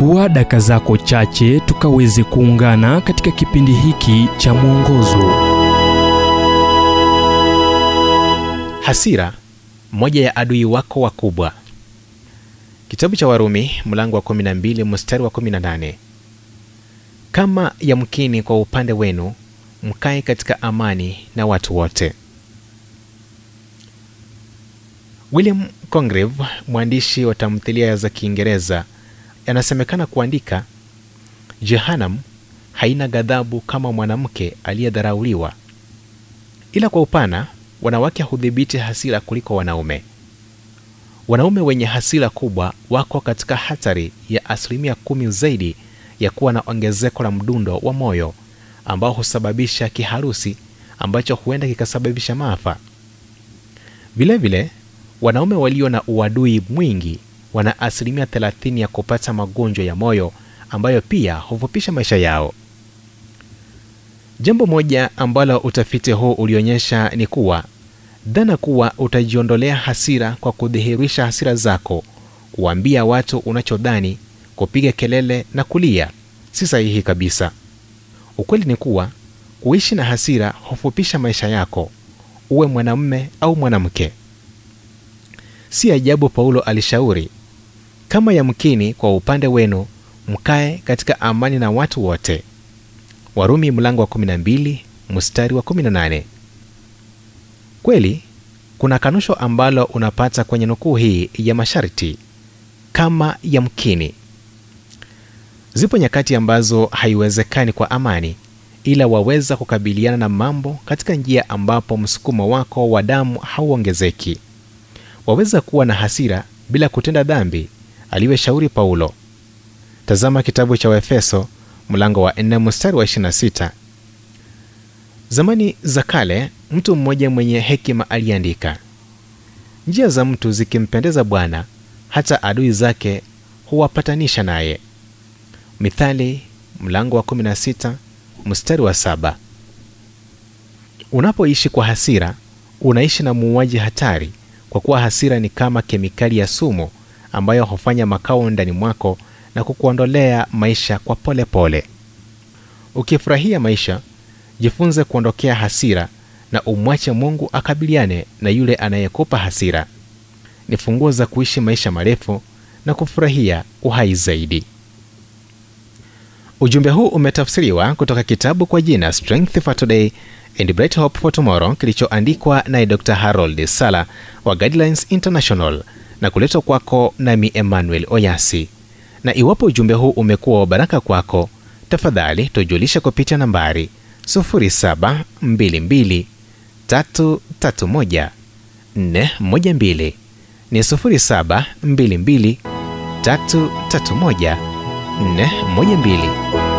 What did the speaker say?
chukua daka zako chache tukaweze kuungana katika kipindi hiki cha mwongozo. Hasira moja ya adui wako wakubwa. Kitabu cha warumi mlango wa 12 mstari wa 18 kama yamkini kwa upande wenu mkae katika amani na watu wote. William congreve mwandishi wa tamthilia za kiingereza anasemekana kuandika jehanam haina ghadhabu kama mwanamke aliyedharauliwa ila kwa upana wanawake hudhibiti hasira kuliko wanaume. Wanaume wenye hasira kubwa wako katika hatari ya asilimia kumi zaidi ya kuwa na ongezeko la mdundo wa moyo ambao husababisha kiharusi ambacho huenda kikasababisha maafa. Vilevile wanaume walio na uadui mwingi wana asilimia 30 ya kupata magonjwa ya moyo ambayo pia hufupisha maisha yao. Jambo moja ambalo utafiti huu ulionyesha ni kuwa dhana kuwa utajiondolea hasira kwa kudhihirisha hasira zako kuambia watu unachodhani kupiga kelele na kulia si sahihi kabisa. Ukweli ni kuwa kuishi na hasira hufupisha maisha yako uwe mwanamme au mwanamke. Si ajabu paulo alishauri kama yamkini kwa upande wenu mkae katika amani na watu wote. Warumi mlango wa 12 mstari wa 18 kweli kuna kanusho ambalo unapata kwenye nukuu hii ya masharti kama yamkini. Zipo nyakati ambazo haiwezekani kwa amani ila waweza kukabiliana na mambo katika njia ambapo msukumo wako wa damu hauongezeki. Waweza kuwa na hasira bila kutenda dhambi aliyoshauri paulo. Tazama kitabu cha waefeso mlango wa 4 mstari wa 26 zamani za kale mtu mmoja mwenye hekima aliandika njia za mtu zikimpendeza bwana hata adui zake huwapatanisha naye. Mithali mlango wa 16 mstari wa saba. Unapoishi kwa hasira unaishi na muuaji hatari kwa kuwa hasira ni kama kemikali ya sumu ambayo hufanya makao ndani mwako na kukuondolea maisha kwa polepole pole. ukifurahia maisha jifunze kuondokea hasira na umwache mungu akabiliane na yule anayekupa hasira. Ni funguo za kuishi maisha marefu na kufurahia uhai zaidi. Ujumbe huu umetafsiriwa kutoka kitabu kwa jina strength for today and bright hope for tomorrow kilichoandikwa naye dr harold sala wa guidelines international na kuletwa kwako nami emmanuel oyasi. Na iwapo ujumbe huu umekuwa wa baraka kwako tafadhali tujulisha kupitia nambari 0722 331 412 ni 0722 331 412